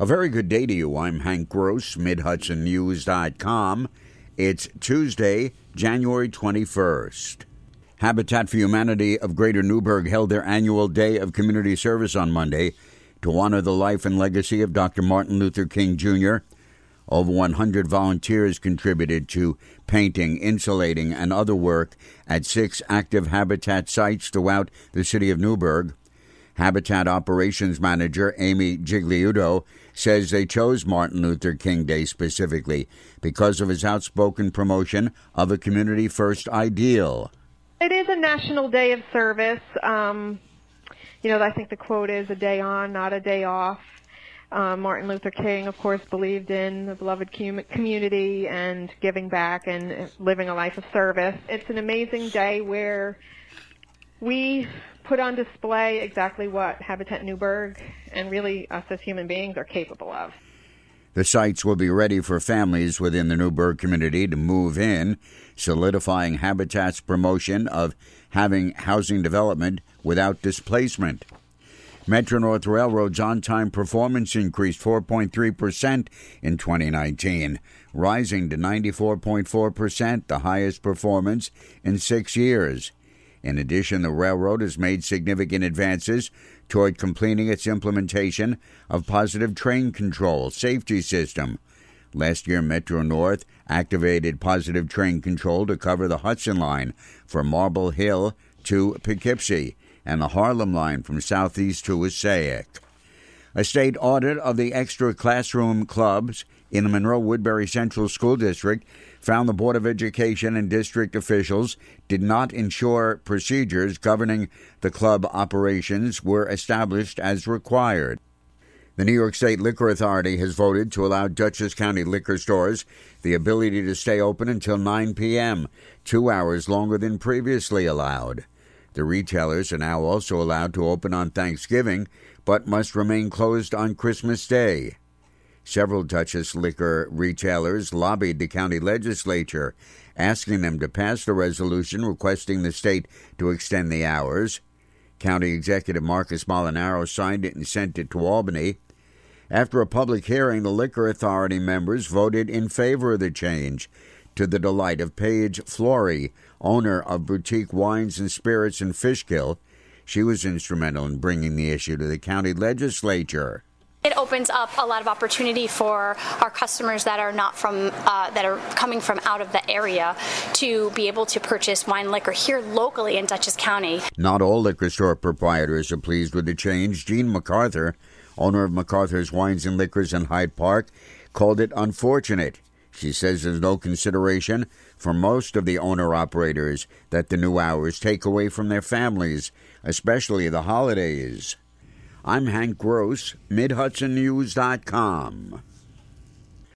A very good day to you. I'm Hank Gross, MidHudsonNews.com. It's Tuesday, January 21st. Habitat for Humanity of Greater Newburgh held their annual Day of Community Service on Monday to honor the life and legacy of Dr. Martin Luther King Jr. Over 100 volunteers contributed to painting, insulating, and other work at six active habitat sites throughout the city of Newburgh. Habitat Operations Manager Amy Gigliuto says they chose Martin Luther King Day specifically because of his outspoken promotion of a community first ideal. It is a national day of service. Um, you know, I think the quote is a day on, not a day off. Um, Martin Luther King, of course, believed in the beloved community and giving back and living a life of service. It's an amazing day where we put on display exactly what Habitat Newburgh and really us as human beings are capable of. The sites will be ready for families within the Newburgh community to move in, solidifying Habitat's promotion of having housing development without displacement. Metro North Railroad's on time performance increased 4.3% in 2019, rising to 94.4%, the highest performance in six years. In addition, the railroad has made significant advances toward completing its implementation of positive train control safety system. Last year, Metro North activated positive train control to cover the Hudson line from Marble Hill to Poughkeepsie and the Harlem line from southeast to Wassaic. A state audit of the extra classroom clubs in the Monroe Woodbury Central School District found the Board of Education and district officials did not ensure procedures governing the club operations were established as required. The New York State Liquor Authority has voted to allow Dutchess County liquor stores the ability to stay open until 9 p.m., two hours longer than previously allowed. The retailers are now also allowed to open on Thanksgiving, but must remain closed on Christmas Day. Several Dutchess liquor retailers lobbied the county legislature, asking them to pass the resolution requesting the state to extend the hours. County Executive Marcus Molinaro signed it and sent it to Albany. After a public hearing, the Liquor Authority members voted in favor of the change, to the delight of Paige Flory, owner of Boutique Wines and Spirits in Fishkill. She was instrumental in bringing the issue to the county legislature. It opens up a lot of opportunity for our customers that are not from uh, that are coming from out of the area to be able to purchase wine liquor here locally in Dutchess County. Not all liquor store proprietors are pleased with the change. Jean MacArthur, owner of MacArthur's Wines and Liquors in Hyde Park, called it unfortunate. She says there's no consideration for most of the owner operators that the new hours take away from their families, especially the holidays. I'm Hank Gross, MidHudsonNews.com.